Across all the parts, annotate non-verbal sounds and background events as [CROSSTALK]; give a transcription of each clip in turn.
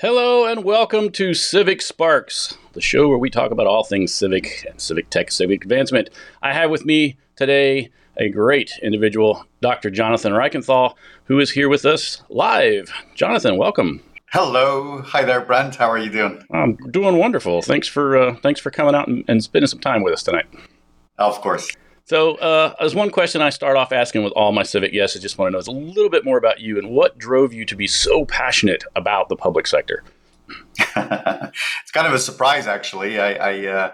Hello and welcome to Civic Sparks, the show where we talk about all things civic and civic tech, civic advancement. I have with me today a great individual, Dr. Jonathan Reichental, who is here with us live. Jonathan, welcome. Hello, hi there, Brent. How are you doing? I'm doing wonderful. Thanks for uh, thanks for coming out and, and spending some time with us tonight. Of course. So, uh, there's one question I start off asking with all my civic guests. I just want to know is a little bit more about you and what drove you to be so passionate about the public sector. [LAUGHS] it's kind of a surprise, actually. I, I, uh,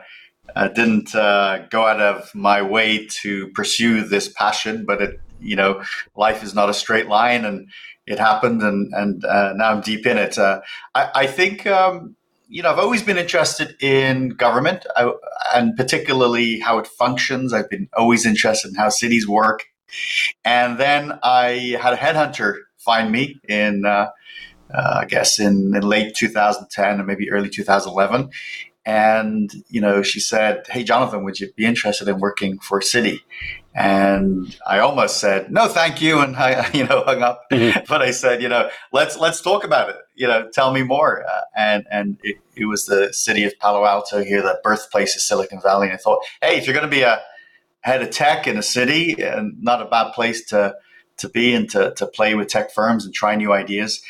I didn't uh, go out of my way to pursue this passion, but it, you know, life is not a straight line, and it happened, and and uh, now I'm deep in it. Uh, I, I, think. Um, you know, I've always been interested in government I, and particularly how it functions. I've been always interested in how cities work. And then I had a headhunter find me in, uh, uh, I guess, in, in, late 2010 or maybe early 2011. And, you know, she said, Hey, Jonathan, would you be interested in working for City? And I almost said, no, thank you. And I, [LAUGHS] you know, hung up, mm-hmm. but I said, you know, let's, let's talk about it. You know, tell me more. Uh, and, and it, it, was the city of Palo Alto here, the birthplace of Silicon Valley. And I thought, Hey, if you're going to be a head of tech in a city and not a bad place to, to be and to, to play with tech firms and try new ideas.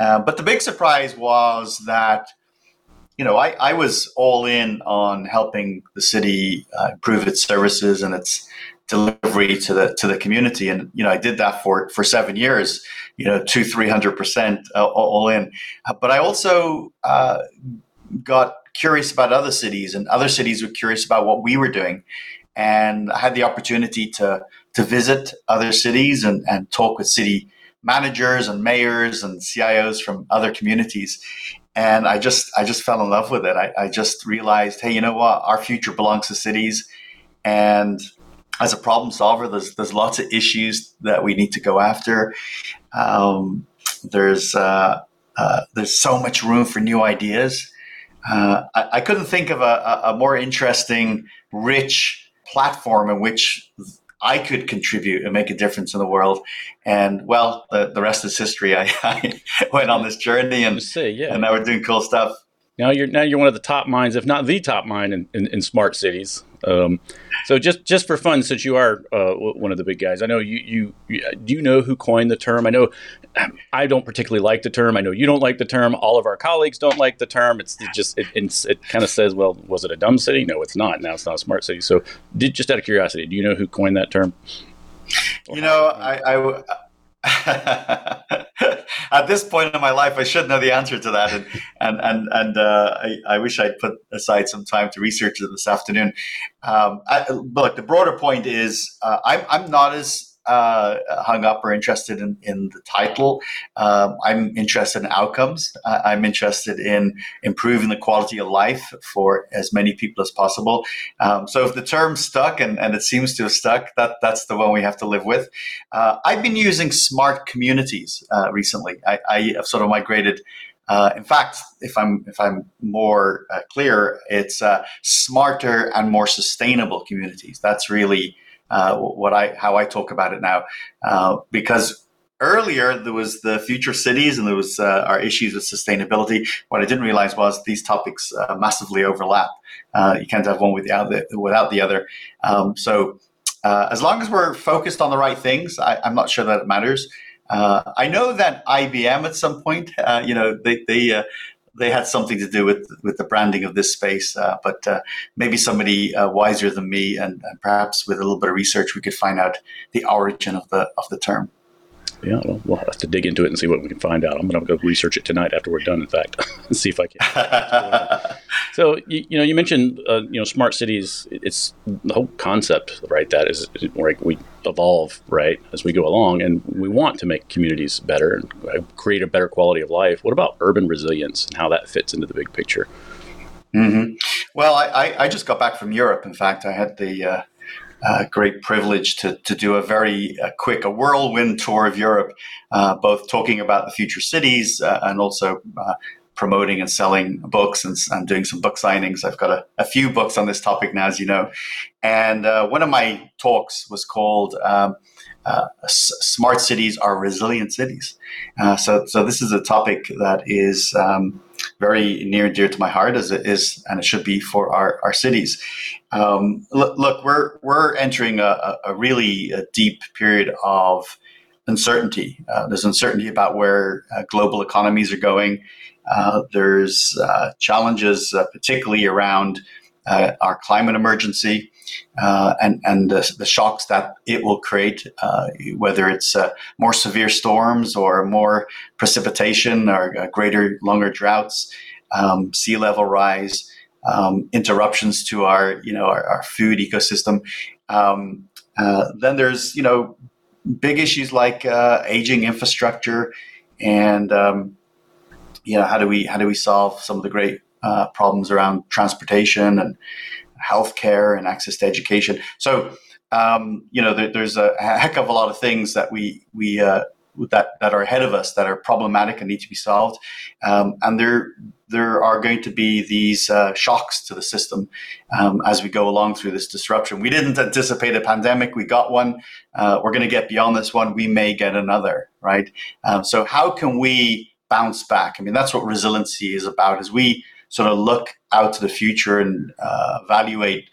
Uh, but the big surprise was that, you know, I, I was all in on helping the city uh, improve its services and its delivery to the to the community. And you know, I did that for for seven years. You know, two three hundred percent uh, all in. But I also uh, got curious about other cities, and other cities were curious about what we were doing. And I had the opportunity to to visit other cities and, and talk with city managers and mayors and CIOs from other communities. And I just I just fell in love with it. I, I just realized, hey, you know what? Our future belongs to cities. And as a problem solver, there's there's lots of issues that we need to go after. Um, there's uh, uh, there's so much room for new ideas. Uh, I, I, couldn't think of a, a, more interesting, rich platform in which I could contribute and make a difference in the world. And well, the, the rest is history. I, [LAUGHS] I went on this journey and, say, yeah. and now we're doing cool stuff. Now you're now you're one of the top minds, if not the top mind in, in, in smart cities. Um, so just just for fun, since you are uh, one of the big guys, I know you, you, you do you know who coined the term? I know I don't particularly like the term. I know you don't like the term. All of our colleagues don't like the term. It's it just it, it, it kind of says, well, was it a dumb city? No, it's not. Now it's not a smart city. So did, just out of curiosity, do you know who coined that term? you know, I, I [LAUGHS] [LAUGHS] At this point in my life, I should know the answer to that, and and and, and uh, I, I, wish I'd put aside some time to research it this afternoon. Um, I, look, the broader point is uh, I'm I'm not as uh, hung up or interested in, in the title. Um, I'm interested in outcomes. I'm interested in improving the quality of life for as many people as possible. Um, so if the term stuck, and, and it seems to have stuck, that, that's the one we have to live with. Uh, I've been using smart communities uh, recently. I, I, have sort of migrated. Uh, in fact, if I'm if I'm more uh, clear, it's uh, smarter and more sustainable communities. That's really uh, what I how I talk about it now, uh, because earlier there was the future cities and there was uh, our issues with sustainability. What I didn't realize was these topics uh, massively overlap. Uh, you can't have one without the, without the other. Um, so uh, as long as we're focused on the right things, I, am not sure that it matters. I know that IBM at some point, you know, they, they they had something to do with with the branding of this space. Uh, but uh, maybe somebody uh, wiser than me, and, and, perhaps with a little bit of research, we could find out the origin of the of the term. Yeah, well, we'll have to dig into it and see what we can find out. I'm going to go research it tonight after we're done. In fact, [LAUGHS] and see if I can. [LAUGHS] so you, you, know, you mentioned uh, you know smart cities. It's the whole concept, right? That is like we evolve right as we go along, and we want to make communities better and uh, create a better quality of life. What about urban resilience and how that fits into the big picture? Mm-hmm. Well, I, I, just got back from Europe. In fact, I had the uh, uh, great privilege to, to do a very uh, quick, a whirlwind tour of Europe, uh, both talking about the future cities uh, and also uh, promoting and selling books and, and, doing some book signings. I've got a, a, few books on this topic now, as you know. And uh, one of my talks was called um, smart cities are resilient cities. So, so this is a topic that is um, very near and dear to my heart, as it is, and it should be for our, our cities. Um, look, look, we're we're entering a, a really a deep period of uncertainty. Uh, there's uncertainty about where uh, global economies are going. Uh, there's uh, challenges, uh, particularly around uh, our climate emergency and and the, the, shocks that it will create, whether it's more severe storms or more precipitation or greater, longer droughts, um, sea level rise. Um, interruptions to our, you know, our, our food ecosystem. Um, then there's, you know, big issues like uh, aging infrastructure and um, you know how do we how do we solve some of the great uh, problems around transportation and healthcare and access to education. So um, you know there, there's a heck of a lot of things that we we uh, that that are ahead of us that are problematic and need to be solved, um, and there there are going to be these uh, shocks to the system um, as we go along through this disruption. We didn't anticipate a pandemic; we got one. Uh, we're going to get beyond this one. We may get another, right? Um, so, how can we bounce back? I mean, that's what resiliency is about. As we sort of look out to the future and uh, evaluate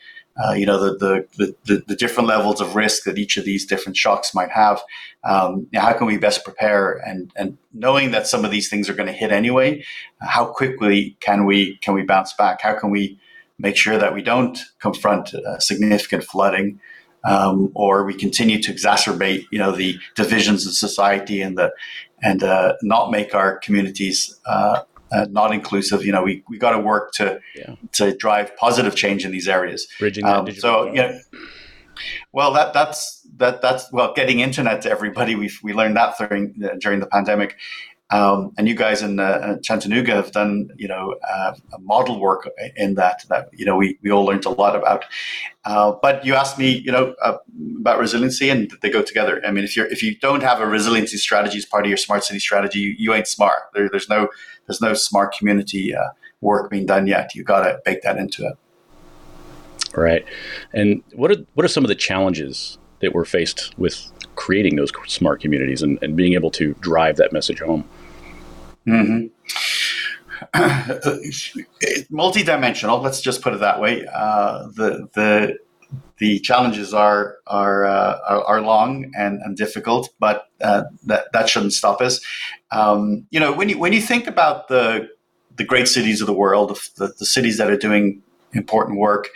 uh, you know, the, the, the, the, different levels of risk that each of these different shocks might have. Um, you know, how can we best prepare? And, and knowing that some of these things are going to hit anyway, how quickly can we, can we bounce back? How can we make sure that we don't confront uh, significant flooding? Um, or we continue to exacerbate, you know, the divisions in society and the and uh, not make our communities uh, not inclusive. You know, we, we got to work to yeah. to drive positive change in these areas. Bridging um, so you know, well, that that's that that's well, getting internet to everybody. We we learned that during during the pandemic. Um, and you guys in uh, Chattanooga have done, you know, uh, model work in that that you know we, we all learned a lot about. Uh, but you asked me, you know, uh, about resiliency, and they go together. I mean, if you if you don't have a resiliency strategy as part of your smart city strategy, you, you ain't smart. There, there's no there's no smart community uh, work being done yet. You got to bake that into it. Right. And what are what are some of the challenges that we're faced with creating those smart communities and, and being able to drive that message home? Mm-hmm. [CLEARS THROAT] multidimensional. Let's just put it that way. Uh, the the the challenges are are uh, are, are, long and, and difficult, but uh, that that shouldn't stop us. Um, you know, when you when you think about the the great cities of the world, the, the cities that are doing important work,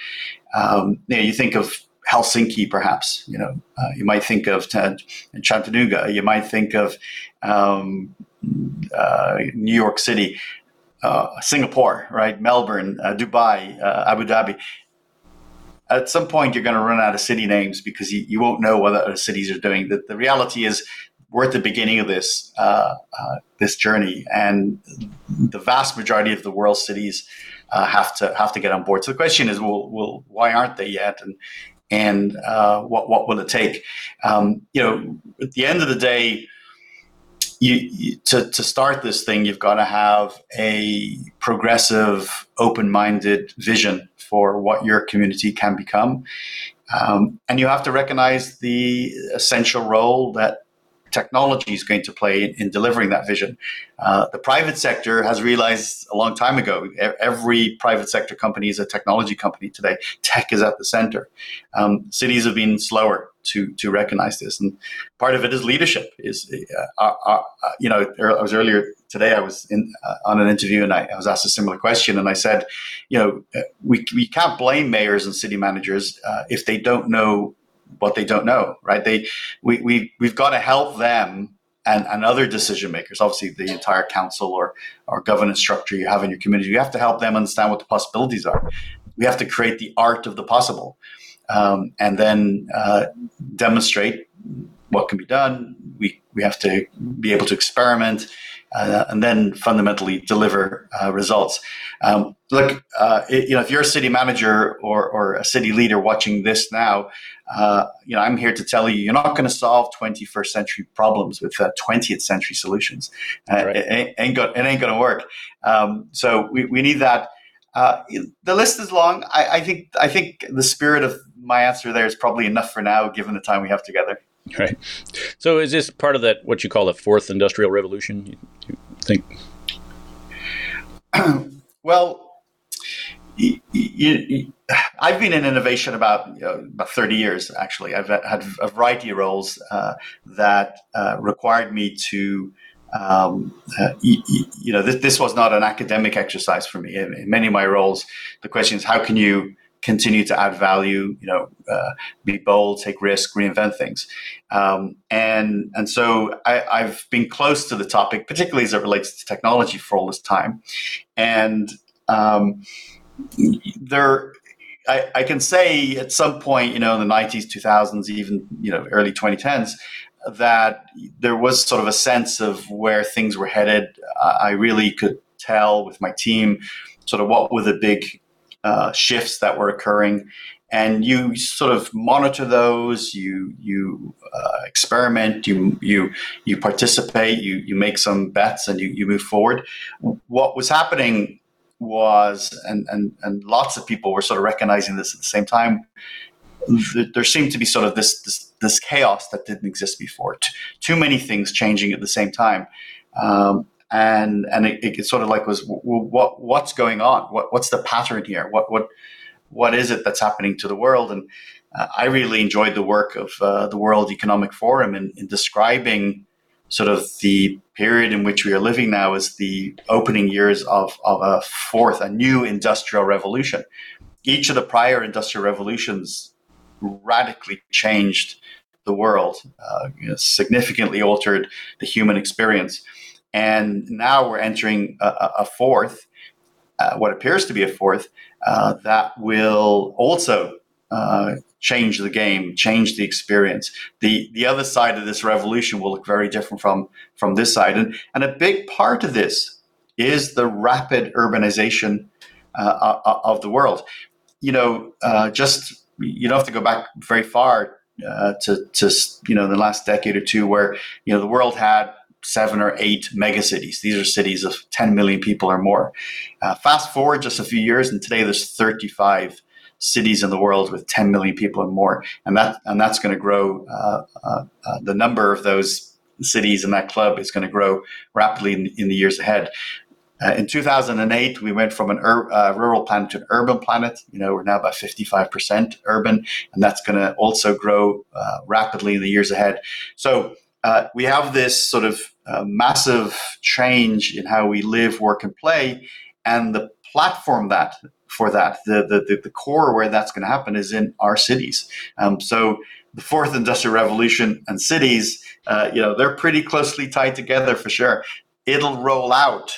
um, you, know, you think of Helsinki, perhaps. You know, uh, you might think of Chattanooga. You might think of um, New York City, uh, Singapore, right? Melbourne, uh, Dubai, uh, Abu Dhabi. At some point, you're going to run out of city names because you, you won't know what other cities are doing. The, the reality is, we're at the beginning of this uh, uh, this journey, and the vast majority of the world's cities have to have to get on board. So the question is, well, well why aren't they yet? And and what what will it take? Um, you know, at the end of the day you, to, to start this thing, you've got to have a progressive, open minded vision for what your community can become. Um, and you have to recognize the essential role that technology is going to play in, in delivering that vision. Uh, the private sector has realized a long time ago every private sector company is a technology company today. Tech is at the center. Um, cities have been slower to to recognize this, and part of it is leadership. Is uh, uh, uh you know I was earlier today I was in uh, on an interview and I, I, was asked a similar question, and I said, you know, uh, we we can't blame mayors and city managers uh, if they don't know what they don't know, right? They we we we've got to help them and, and other decision makers, obviously the entire council or, or governance structure you have in your community, you have to help them understand what the possibilities are. We have to create the art of the possible um, and then uh, demonstrate what can be done. We, we have to be able to experiment uh, and then fundamentally deliver uh, results. Um, look, uh, it, you know, if you're a city manager or, or a city leader watching this now, uh, you know, I'm here to tell you, you're not going to solve 21st century problems with 20th uh, century solutions. Uh, right. It ain't, it ain't going to work. Um, so we, we need that. the list is long. I, I think I think the spirit of my answer there is probably enough for now, given the time we have together. Right. So is this part of that what you call the fourth industrial revolution? You, you think? [CLEARS THROAT] well, you, you, I've been in innovation about you know, about 30 years. Actually, I've had a variety of roles uh, that uh, required me to. Um, uh, you, you, know, this, this was not an academic exercise for me. In, in, many of my roles, the question is how can you continue to add value, you know, uh, be bold, take risk, reinvent things. Um, and and so I, have been close to the topic, particularly as it relates to technology for all this time. And um, there, I, I, can say at some point, you know, in the 90s, 2000s, even, you know, early 2010s, that there was sort of a sense of where things were headed. I really could tell with my team sort of what were the big uh, shifts that were occurring, and you sort of monitor those. You you uh, experiment. You you you participate. You you make some bets, and you you move forward. What was happening was, and and and lots of people were sort of recognizing this at the same time. There seemed to be sort of this this, this chaos that didn't exist before. Too many things changing at the same time. Um, and and it, it sort of like was what what's going on? What what's the pattern here? What what what is it that's happening to the world? And uh, I really enjoyed the work of uh, the World Economic Forum in, in describing sort of the period in which we are living now as the opening years of, of a fourth, a new industrial revolution. Each of the prior industrial revolutions radically changed the world, uh, you know, significantly altered the human experience. And now we're entering a, a fourth, uh, what appears to be a fourth, uh, that will also uh, change the game, change the experience. The the other side of this revolution will look very different from from this side, and and a big part of this is the rapid urbanization uh, of the world. You know, uh, just you don't have to go back very far uh, to to you know the last decade or two, where you know the world had seven or eight megacities. These are cities of 10 million people or more. Uh, fast forward just a few years, and today there's 35 cities in the world with 10 million people or more, and that and that's going to grow. Uh, uh, uh, the number of those cities in that club is going to grow rapidly in, in the years ahead. Uh, in 2008, we went from an ur- uh, rural planet to an urban planet. You know, we're now about 55% urban, and that's going to also grow rapidly in the years ahead. So we have this sort of uh, massive change in how we live, work, and play, and the platform that for that, the the, the core where that's going to happen is in our cities. Um, so the fourth industrial revolution and cities, uh, you know, they're pretty closely tied together for sure. It'll roll out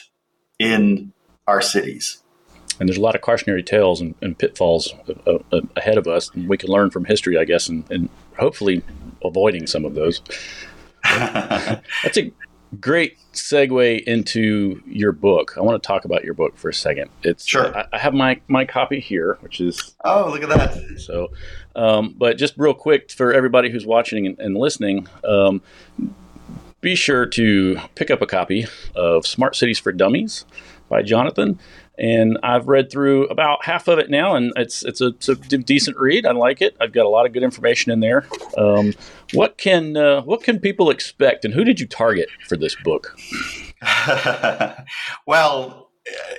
in our cities. And there's a lot of cautionary tales and, and pitfalls uh, uh, ahead of us. And we can learn from history, I guess, and, and hopefully avoiding some of those. [LAUGHS] That's a great segue into your book. I want to talk about your book for a second. It's sure. I, I have my my copy here, which is oh look at that. So, um, but just real quick for everybody who's watching and, and listening. Um, be sure to pick up a copy of Smart Cities for Dummies by Jonathan and I've read through about half of it now, and it's it's a, it's a decent read. I like it. I've got a lot of good information in there. Um, what can uh, what can people expect, and who did you target for this book? [LAUGHS] well,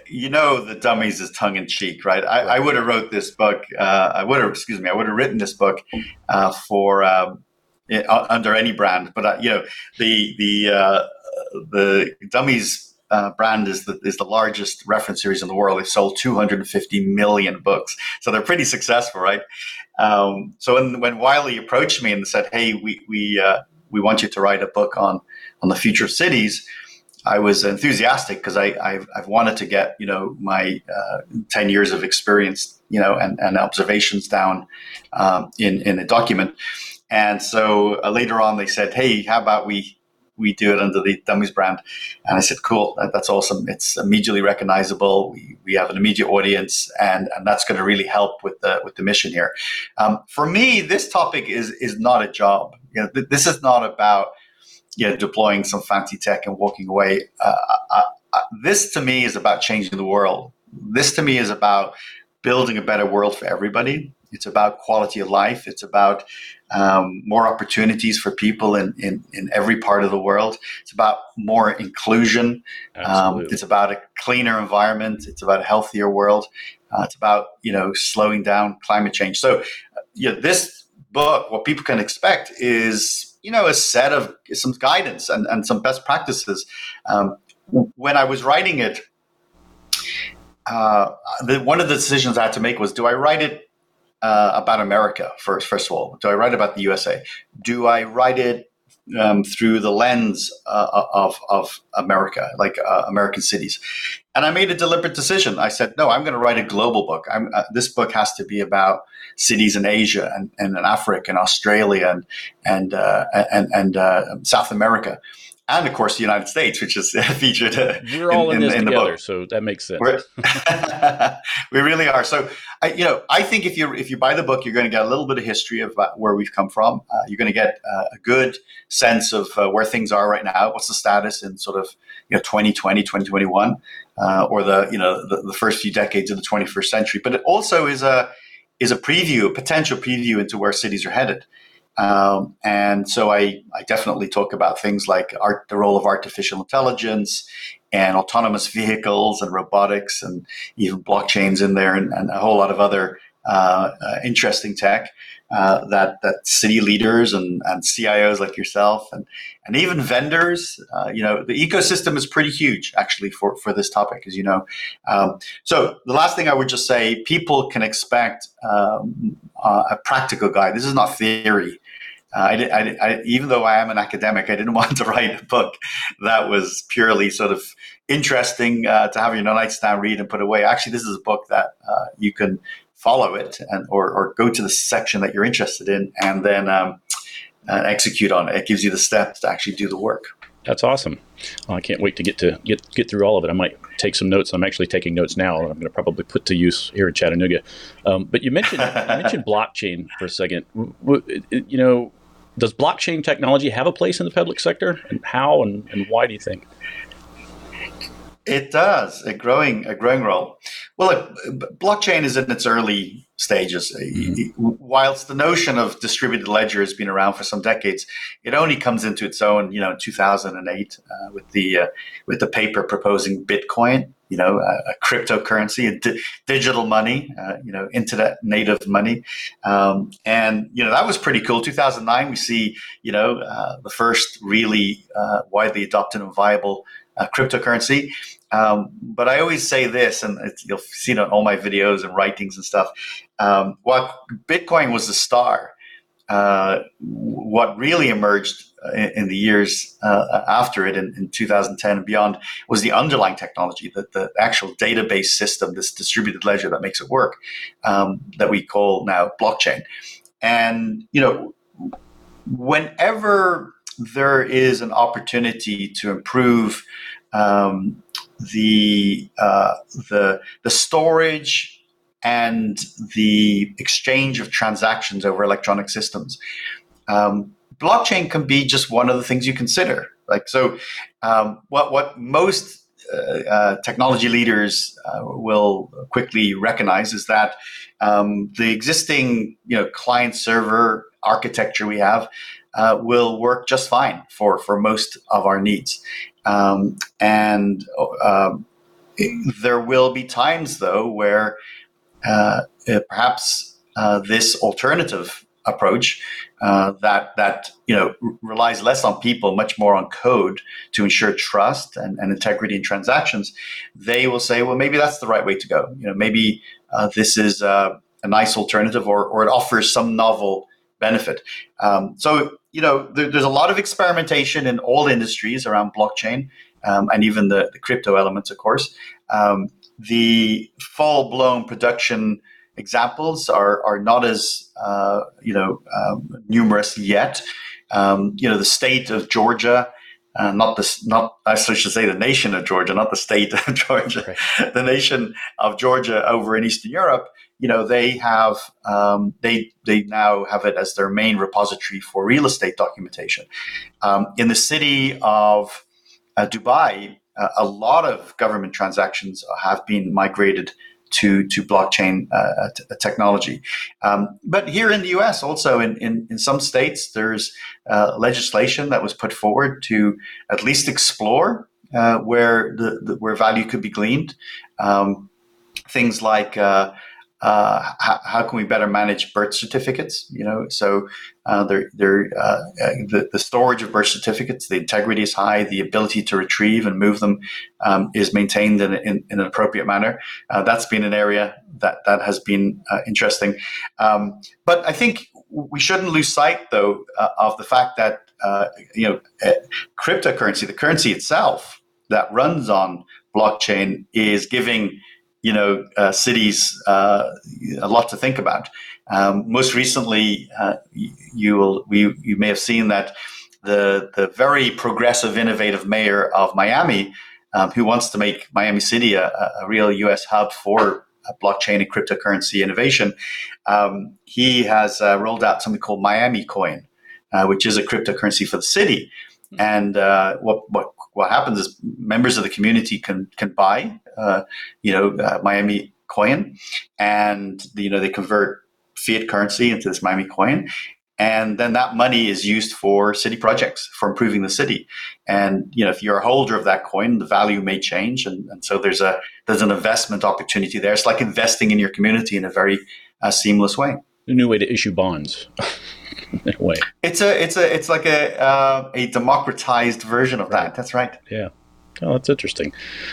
you know, the dummies is tongue in cheek, right? I, I would have wrote this book. Uh, I would have, excuse me, I would have written this book uh, for um, under any brand, but uh, you know, the the uh, the dummies uh, brand is the, is the largest reference series in the world. They've sold 250 million books. So they're pretty successful, right? Um, so when, when Wiley approached me and said, hey, we, we, uh, we want you to write a book on, on the future of cities, I was enthusiastic because I've, I've, wanted to get, you know, my uh, 10 years of experience, you know, and, and observations down um, in, in a document. And so uh, later on, they said, hey, how about we we do it under the Dummies brand. And I said, cool, that, that's awesome. It's immediately recognizable. We, we have an immediate audience, and, and that's going to really help with the with the mission here. Um, for me, this topic is is not a job. You know, th- this is not about you know deploying some fancy tech and walking away. Uh, uh, uh, this to me is about changing the world. This to me is about building a better world for everybody. It's about quality of life. It's about um, more opportunities for people in, in, in every part of the world. It's about more inclusion. Um, it's about a cleaner environment. It's about a healthier world. Uh, it's about you know slowing down climate change. So, uh, know, this book, what people can expect is you know a set of some guidance and, and some best practices. Um, when I was writing it, uh, the, one of the decisions I had to make was: Do I write it uh, about America first? First of all, do I write about the USA? Do I write it um, through the lens uh, of of America, like uh, American cities? And I made a deliberate decision. I said, no, I'm going to write a global book. Uh, this book has to be about cities in Asia and, and in Africa and Australia and and uh, and, and South America and of course the United States, which is [LAUGHS] featured. Uh, We're all in, in this in, together, in so that makes sense. [LAUGHS] we really are. So, I, you know, I think if you if you buy the book, you're going to get a little bit of history of uh, where we've come from. Uh, you're going to get uh, a good sense of uh, where things are right now. What's the status in sort of you know 2020, 2021, uh, or the you know the, the first few decades of the 21st century. But it also is a is a preview, a potential preview into where cities are headed. Um, and so I, I definitely talk about things like art, the role of artificial intelligence and autonomous vehicles and robotics and even blockchains in there and, and a whole lot of other uh, uh, interesting tech uh, that that city leaders and, and CIOs like yourself and and even vendors, uh, you know, the ecosystem is pretty huge actually for for this topic, as you know. Um, so the last thing I would just say, people can expect um, a practical guide. This is not theory. Uh, I, I, I, even though I am an academic, I didn't [LAUGHS] want to write a book that was purely sort of interesting uh, to have you your nightstand read and put away. Actually, this is a book that uh, you can follow it and or, or go to the section that you're interested in and then um, uh, execute on it. It gives you the steps to actually do the work. That's awesome. Well, I can't wait to get to get get through all of it. I might take some notes. I'm actually taking notes now. And I'm going to probably put to use here in Chattanooga. Um, but you mentioned you mentioned [LAUGHS] blockchain for a second. You know, does blockchain technology have a place in the public sector, and how and, and why do you think? It does a growing a growing role. Well, look, blockchain is in its early stages. Mm-hmm. Whilst the notion of distributed ledger has been around for some decades, it only comes into its own, you know, in 2008 uh, with the uh, with the paper proposing Bitcoin, you know, a, a cryptocurrency, a di- digital money, uh, you know, internet native money, um, and you know that was pretty cool. 2009, we see, you know, uh, the first really uh, widely adopted and viable uh, cryptocurrency. Um, but I always say this, and you'll see it on all my videos and writings and stuff. Um, what Bitcoin was the star. Uh, what really emerged in, in the years uh, after it, in, in, 2010 and beyond, was the underlying technology, the, the actual database system, this distributed ledger that makes it work, um, that we call now blockchain. And you know, whenever there is an opportunity to improve um, the uh, the the storage and the exchange of transactions over electronic systems. Um, blockchain can be just one of the things you consider. Like so, um, what what most uh, uh, technology leaders uh, will quickly recognize is that um, the existing you know client server architecture we have uh, will work just fine for for most of our needs. Um, and uh, there will be times, though, where perhaps uh, this alternative approach uh, that that you know relies less on people, much more on code to ensure trust and, and, integrity in transactions, they will say, well, maybe that's the right way to go. You know, maybe uh, this is uh, a nice alternative, or or it offers some novel benefit. Um, so you know, there, there's a lot of experimentation in all industries around blockchain um, and even the, the, crypto elements, of course. Um, the full blown production examples are, are not as uh, you know um, numerous yet. Um, you know, the state of Georgia. Uh, not the not I should say the nation of Georgia, not the state of [LAUGHS] Georgia, right. the nation of Georgia over in Eastern Europe you know they have um, they they now have it as their main repository for real estate documentation. Um, in the city of uh, Dubai, uh, a lot of government transactions have been migrated to to blockchain uh, t- technology. Um, but here in the U.S., also in in, in some states, there's uh, legislation that was put forward to at least explore uh, where the, the, where value could be gleaned. Um, things like uh, how, how, can we better manage birth certificates? You know, so uh, they're, they're, uh, uh, the, the storage of birth certificates, the integrity is high, the ability to retrieve and move them um, is maintained in, in, in, an appropriate manner. Uh, that's been an area that, that has been uh, interesting. Um, but I think we shouldn't lose sight, though, of the fact that you know cryptocurrency, the currency itself that runs on blockchain, is giving you know, uh, cities uh, a lot to think about. Um, most recently, uh, you will we you may have seen that the the very progressive, innovative mayor of Miami, um, who wants to make Miami City a, a real U.S. hub for blockchain and cryptocurrency innovation, um, he has uh, rolled out something called Miami Coin, uh, which is a cryptocurrency for the city. Hmm. And uh, what what what happens is members of the community can can buy, uh, you know, uh, Miami coin, and you know they convert fiat currency into this Miami coin, and then that money is used for city projects for improving the city. And you know, if you're a holder of that coin, the value may change, and, and so there's a there's an investment opportunity there. It's like investing in your community in a very uh, seamless way. A new way to issue bonds. [LAUGHS] in a way. It's a it's a it's like a uh, a democratized version of that. That's right. Yeah. Oh, that's interesting.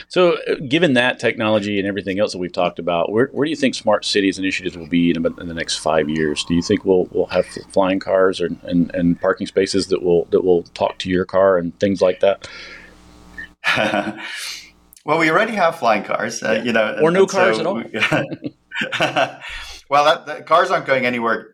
So, uh, given that technology and everything else that we've talked about, where, where do you think smart cities initiatives will be in, in the next five years? Do you think we'll we'll have flying cars or, and, and parking spaces that will that will talk to your car and things like that? [LAUGHS] well, we already have flying cars, uh, you know, or no cars so, at all. [LAUGHS] [LAUGHS] Well, that, that, cars aren't going anywhere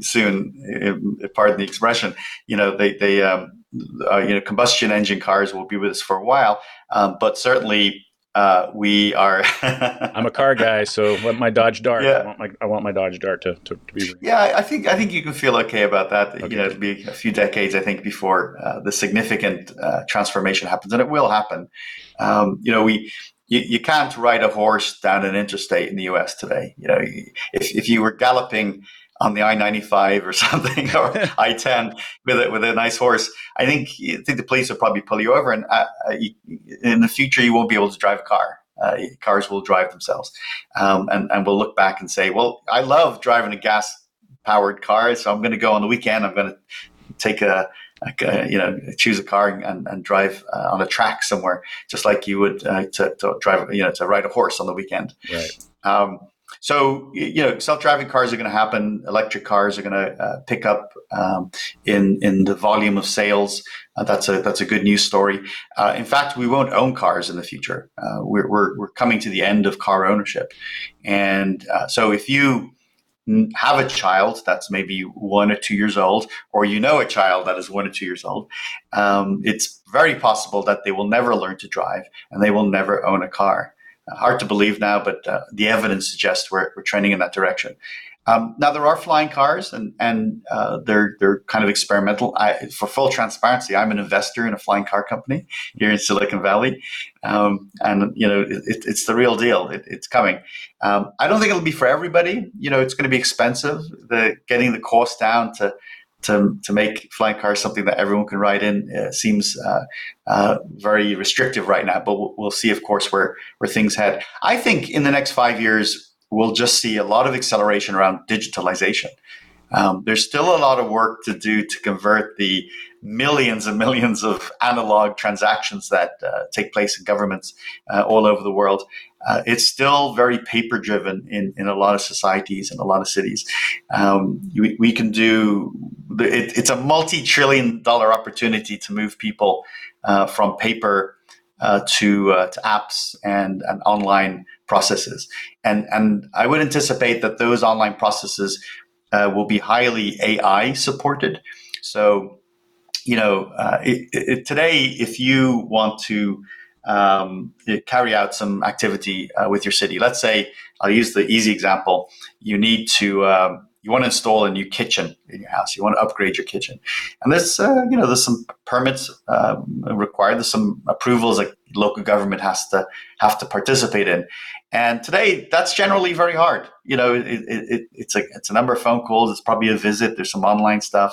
soon. Pardon the expression. You know, they they um, uh, you know combustion engine cars will be with us for a while, um, but certainly uh, we are. [LAUGHS] I'm a car guy, so my Dodge Dart. Yeah. I want my I want my Dodge Dart to, to, to be. Yeah, I think I think you can feel okay about that. Okay. You know, it'll be a few decades, I think, before uh, the significant uh, transformation happens, and it will happen. Um, you know, we you, you can't ride a horse down an interstate in the US today. You know, if, if you were galloping on the I ninety five or [LAUGHS] something or [LAUGHS] I ten with a, with a nice horse, I think I think the police would probably pull you over, and uh, uh, you, in the future you won't be able to drive a car. Uh, cars will drive themselves, um, and and we'll look back and say, well, I love driving a gas powered car, so I'm going to go on the weekend. I'm going to take a uh, you know, choose a car and, and drive uh, on a track somewhere, just like you would uh, to, to, drive, you know, to ride a horse on the weekend. Right. Um, so you know, self-driving cars are going to happen. Electric cars are going to uh, pick up um, in in the volume of sales. Uh, that's a that's a good news story. Uh, in fact, we won't own cars in the future. We're, we're, we're coming to the end of car ownership, and so if you have a child that's maybe one or two years old, or you know a child that is one or two years old, um, it's very possible that they will never learn to drive and they will never own a car. Uh, hard to believe now, but uh, the evidence suggests we're, we're trending in that direction. Um, now there are flying cars, and and uh, they're they're kind of experimental. I, for full transparency, I'm an investor in a flying car company here in Silicon Valley, um, and you know it, it's the real deal. It, it's coming. Um, I don't think it'll be for everybody. You know, it's going to be expensive. The getting the cost down to to, to make flying cars something that everyone can ride in uh, seems uh, uh, very restrictive right now. But we'll, we'll, see, of course, where where things head. I think in the next five years, we'll just see a lot of acceleration around digitalization. Um, there's still a lot of work to do to convert the millions and millions of analog transactions that uh, take place in governments uh, all over the world. Uh, it's still very paper driven in, in a lot of societies and a lot of cities. Um, we, we, can do it, it's a multi trillion dollar opportunity to move people uh, from paper uh, to uh, to apps and, and online processes. And and I would anticipate that those online processes uh, will be highly AI supported. So, you know, uh, it, it, today, if you want to um, carry out some activity uh, with your city, let's say I'll use the easy example. You need to um, you want to install a new kitchen in your house. You want to upgrade your kitchen, and there's uh, you know there's some permits uh, required. There's some approvals that local government has to have to participate in. And today, that's generally very hard. You know, it, it, it's a it's a number of phone calls. It's probably a visit. There's some online stuff.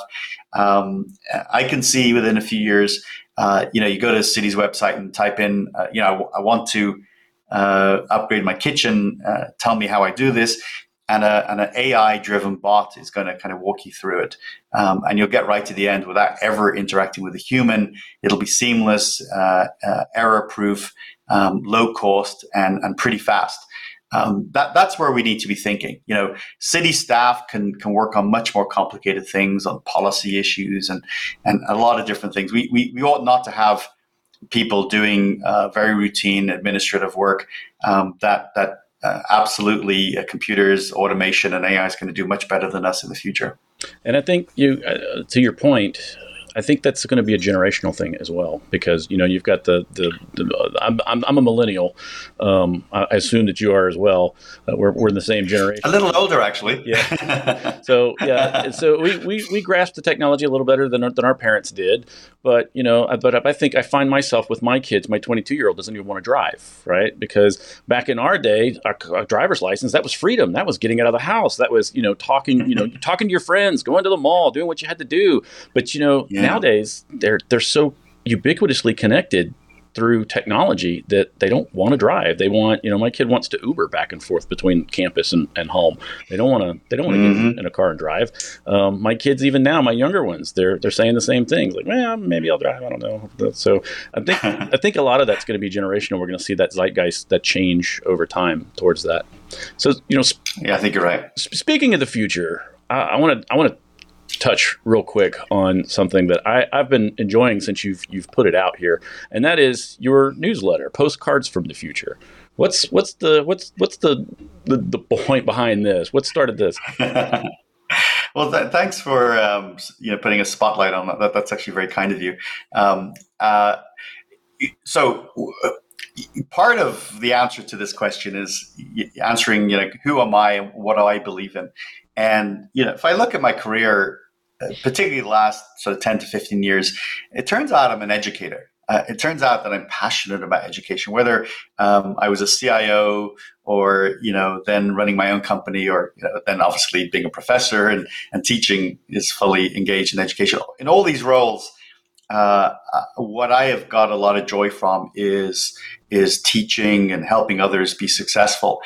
Um, I can see within a few years, uh, you know, you go to the city's website and type in, uh, you know, I, want to uh, upgrade my kitchen. Uh, tell me how I do this and, a, and an AI driven bot is going to kind of walk you through it. Um, and you'll get right to the end without ever interacting with a human. It'll be seamless, uh, uh, error proof, um, low cost, and, and pretty fast. Um, that, that's where we need to be thinking. You know, city staff can can work on much more complicated things, on policy issues, and and a lot of different things. We we, we ought not to have people doing uh, very routine administrative work um, that that uh, absolutely uh, computers, automation, and AI is going to do much better than us in the future. And I think you, uh, to your point, I think that's going to be a generational thing as well because you know you've got the the, the I'm, I'm, I'm a millennial. Um, I assume that you are as well. Uh, we're, we're in the same generation. A little older, actually. Yeah. [LAUGHS] so yeah, so we, we we grasp the technology a little better than than our parents did. But you know, but I think I find myself with my kids. My 22 year old doesn't even want to drive, right? Because back in our day, our, our driver's license that was freedom. That was getting out of the house. That was you know talking you know talking to your friends, going to the mall, doing what you had to do. But you know. Yeah nowadays they're they're so ubiquitously connected through technology that they don't want to drive. They want, you know, my kid wants to Uber back and forth between campus and, and home. They don't want to. They don't want to mm-hmm. get in a car and drive. Um, my kids, even now, my younger ones, they're they're saying the same things. Like, well, maybe I'll drive. I don't know. So I think [LAUGHS] I think a lot of that's going to be generational. We're going to see that zeitgeist that change over time towards that. So you know, yeah, I think you're right. Speaking of the future, I want to I want to touch real quick on something that I, have been enjoying since you've you've put it out here, and that is your newsletter, Postcards from the Future. What's what's the what's what's the the, the point behind this? What started this? [LAUGHS] well, th- thanks for um, you know putting a spotlight on that. that. That's actually very kind of you. Um, uh, so. part of the answer to this question is answering, you know, who am I and what do I believe in? And you know, if I look at my career, uh, particularly the last sort of ten to fifteen years, it turns out I'm an educator. Uh, it turns out that I'm passionate about education, whether um, I was a CIO or you know then running my own company, or you know, then obviously being a professor and, and teaching is fully engaged in education. In all these roles, uh, uh what I have got a lot of joy from is is teaching and helping others be successful.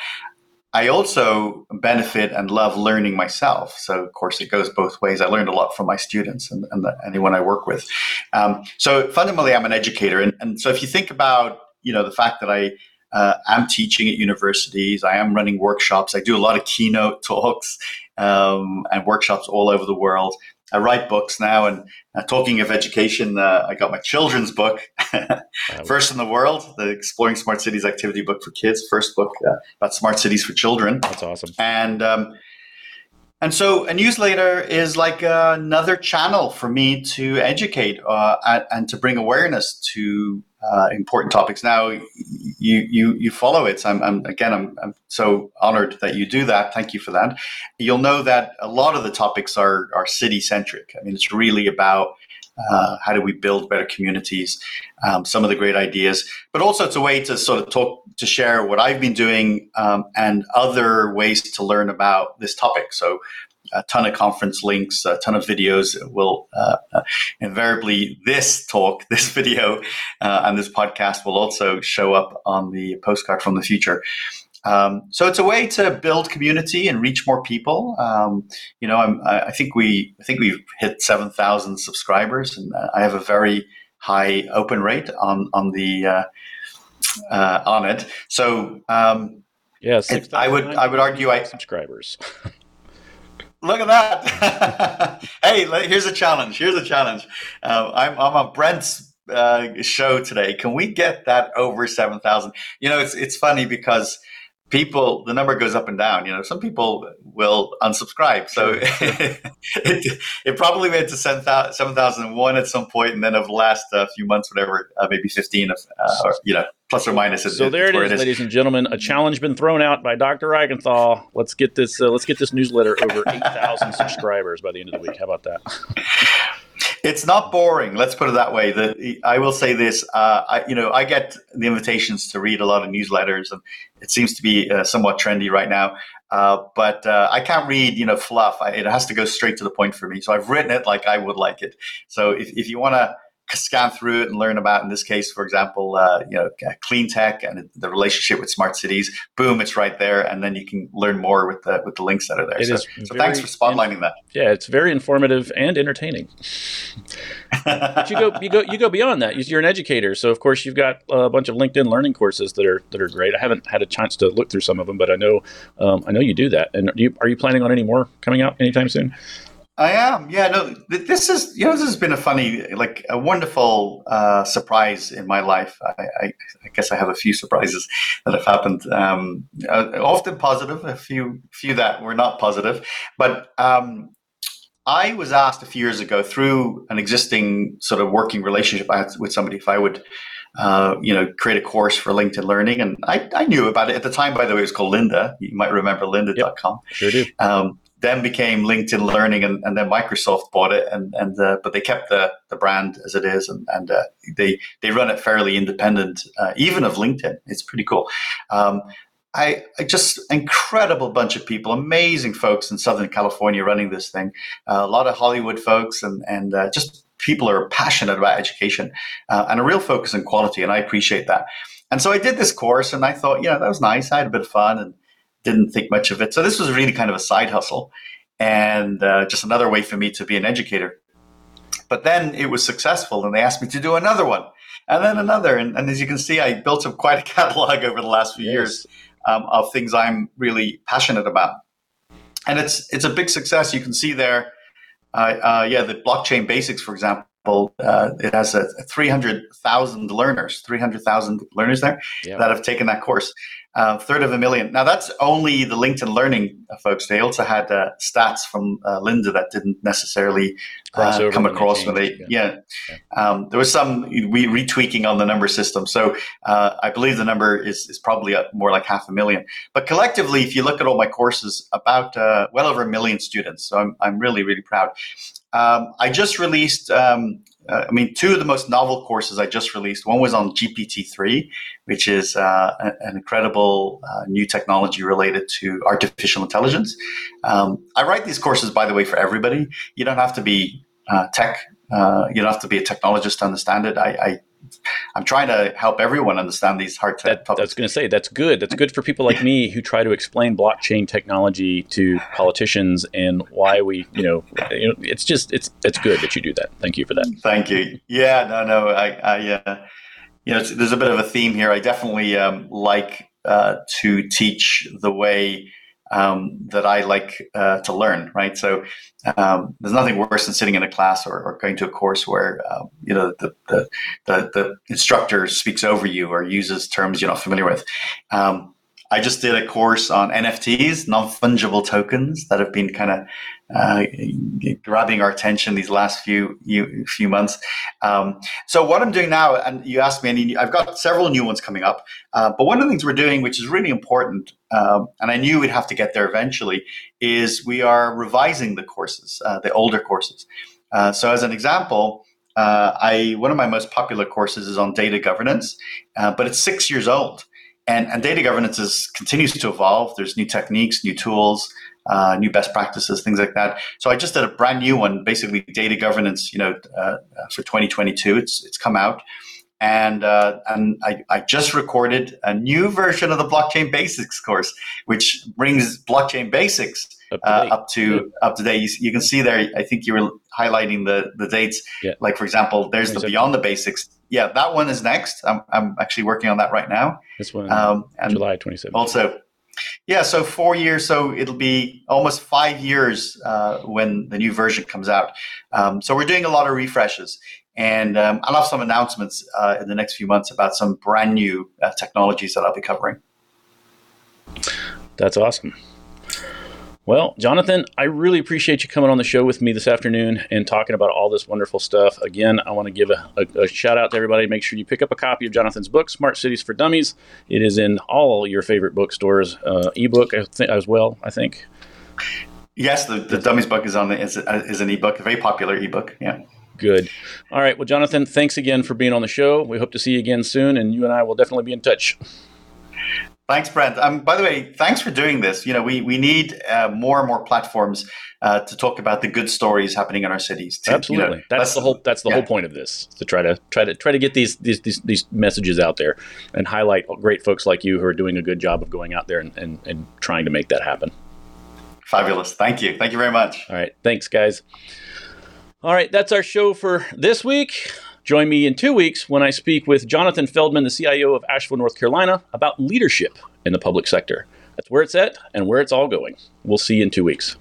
I also benefit and love learning myself. So, of course, it goes both ways. I learned a lot from my students and, and the, anyone I work with. Um, so, fundamentally, I'm an educator. And, and, so, if you think about you know the fact that I uh, am teaching at universities, I am running workshops, I do a lot of keynote [LAUGHS] talks um, and workshops all over the world. I write books now, and uh, talking of education, uh, I got my children's book, [LAUGHS] first in the world, the Exploring Smart Cities activity book for kids, first book uh, about smart cities for children. That's awesome. And um, and so a newsletter is like another channel for me to educate uh, and, to bring awareness to uh, important topics. Now, you you you follow it. So I'm, I'm again, I'm, I'm so honored that you do that. Thank you for that. You'll know that a lot of the topics are are city centric. I mean, it's really about uh, how do we build better communities? Um, some of the great ideas, but also it's a way to sort of talk to share what I've been doing um, and other ways to learn about this topic. So a ton of conference links, a ton of videos. Will uh, uh, invariably this talk, [LAUGHS] this video, uh, and this podcast will also show up on the postcard from the future. Um, so it's a way to build community and reach more people. Um, you know, I'm, i think we I think we've hit seven thousand subscribers, and uh, I have a very high open rate on on the uh, uh, on it. So um, yes, yeah, I would I would argue I subscribers. [LAUGHS] Look at that! [LAUGHS] hey, here's a challenge. Here's a challenge. Uh, I'm, I'm on Brent's uh, show today. Can we get that over seven thousand? You know, it's it's funny because people the number goes up and down you know some people will unsubscribe. So [LAUGHS] it, it probably went to 7001 at some point and then over the last uh, few months whatever uh, maybe 15 of uh, or you know plus or minus so it, there it is, it is, ladies and gentlemen a challenge been thrown out by dr Reichental. let's get this uh, let's get this newsletter over 8000 subscribers by the end of the week. How about that [LAUGHS] It's not boring. Let's put it that way. The, I will say this. Uh, I, you know, I get the invitations to read a lot of newsletters, and it seems to be uh, somewhat trendy right now. Uh, but uh, I can't read, you know, fluff. I, it has to go straight to the point for me. So I've written it like I would like it. So if, if you want to scan through it and learn about, in this case, for example, uh, you know, clean tech and the relationship with smart cities. Boom, it's right there, and then you can learn more with the with the links that are there. It so, so thanks for spotlighting in, that. Yeah, it's very informative and entertaining. [LAUGHS] but you go you go you go beyond that. You're an educator, so of course you've got a bunch of LinkedIn learning courses that are that are great. I haven't had a chance to look through some of them, but I know um, I know you do that. And you, are you planning on any more coming out anytime soon? I am. Yeah, no, this is, you know, this has been a funny, like a wonderful uh, surprise in my life. I, I, I, guess I have a few surprises that have happened, um, uh, often positive, a few, few that were not positive. But um, I was asked a few years ago through an existing sort of working relationship I had with somebody if I would, uh, you know, create a course for LinkedIn Learning. And I, I knew about it at the time, by the way, it was called Lynda. You might remember lynda.com. Yep, sure do. Um, then became LinkedIn Learning, and, and then Microsoft bought it, and and uh, but they kept the the brand as it is, and and uh, they they run it fairly independent, uh, even of LinkedIn. It's pretty cool. Um, I, I, just incredible bunch of people, amazing folks in Southern California running this thing. Uh, a lot of Hollywood folks, and and uh, just people are passionate about education uh, and a real focus on quality, and I appreciate that. And so I did this course, and I thought, yeah, that was nice. I had a bit of fun, and didn't think much of it. So this was really kind of a side hustle and uh, just another way for me to be an educator. But then it was successful and they asked me to do another one and then another. And, and as you can see, I built up quite a [LAUGHS] catalog over the last few yes. years um, of things I'm really passionate about. And it's, it's a big success. You can see there, uh, uh, yeah, the blockchain basics, for example, uh, it has a, a 300,000 learners, 300,000 learners there yeah. that have taken that course uh, third of a million. Now that's only the LinkedIn Learning uh, folks. They also had uh, stats from uh, Lynda that didn't necessarily uh, come across when they, yeah. yeah. Um, there was some we retweaking on the number system. So uh, I believe the number is, is probably more like half a million. But collectively, if you look at all my courses, about well over a million students. So I'm, I'm really, really proud. Um, I just released um, uh, I mean, two of the most novel courses I just released. One was on GPT-3, which is uh, an incredible uh, new technology related to artificial intelligence. Um, I write these courses, by the way, for everybody. You don't have to be uh, tech. Uh, you don't have to be a technologist to understand it. I, I I'm trying to help everyone understand these hard that, topics. That's going to say that's good. That's good for people like me who try to explain blockchain technology to politicians and why we, you know, you know, it's just it's it's good that you do that. Thank you for that. Thank you. Yeah, no, no, I, I uh, you know, there's a bit of a theme here. I definitely um, like uh, to teach the way um, that I like uh, to learn, right? So um, there's nothing worse than sitting in a class or, or going to a course where uh, you know the, the, the the instructor speaks over you or uses terms you're not familiar with. Um, I just did a course on NFTs, non fungible tokens, that have been kind of uh, grabbing our attention these last few few months. Um, so what I'm doing now, and you asked me, and I've got several new ones coming up. Uh, but one of the things we're doing, which is really important, um, and I knew we'd have to get there eventually, is we are revising the courses, uh, the older courses. Uh, so as an example. Uh, I one of my most popular courses is on data governance, uh, but it's six years old. And, and data governance is, continues to evolve. There's new techniques, new tools, uh, new best practices, things like that. So I just did a brand new one, basically data governance. You know, uh, for 2022, it's it's come out, and uh, and I, I just recorded a new version of the blockchain basics course, which brings blockchain basics up to, uh, up to up to date. You, you, can see there. I think you were highlighting the the dates. Yeah. Like for example, there's the beyond the basics yeah, that one is next. I'm, I'm actually working on that right now. This one, um, and July 27th. Also, yeah, so four years. So it'll be almost five years uh, when the new version comes out. Um, so we're doing a lot of refreshes. And um, I'll have some announcements uh, in the next few months about some brand new uh, technologies that I'll be covering. That's awesome. Well, Jonathan, I really appreciate you coming on the show with me this afternoon and talking about all this wonderful stuff. Again, I want to give a, a, a, shout out to everybody. Make sure you pick up a copy of Jonathan's book, Smart Cities for Dummies. It is in all your favorite bookstores, uh, ebook as well, I think. Yes, the, the Dummies book is on the, is, is an ebook, a very popular ebook. Yeah. Good. All right. Well, Jonathan, thanks again for being on the show. We hope to see you again soon, and you and I will definitely be in touch. Thanks, Brent. Um, by the way, thanks for doing this. You know, we we need uh, more and more platforms uh, to talk about the good stories happening in our cities. To, Absolutely, you know, that's the whole that's the yeah. whole point of this to try to try to try to get these, these these these messages out there and highlight great folks like you who are doing a good job of going out there and, and, and trying to make that happen. Fabulous. Thank you. Thank you very much. All right. Thanks, guys. All right, that's our show for this week. Join me in two weeks when I speak with Jonathan Feldman, the CIO of Asheville, North Carolina, about leadership in the public sector. That's where it's at and where it's all going. We'll see you in two weeks.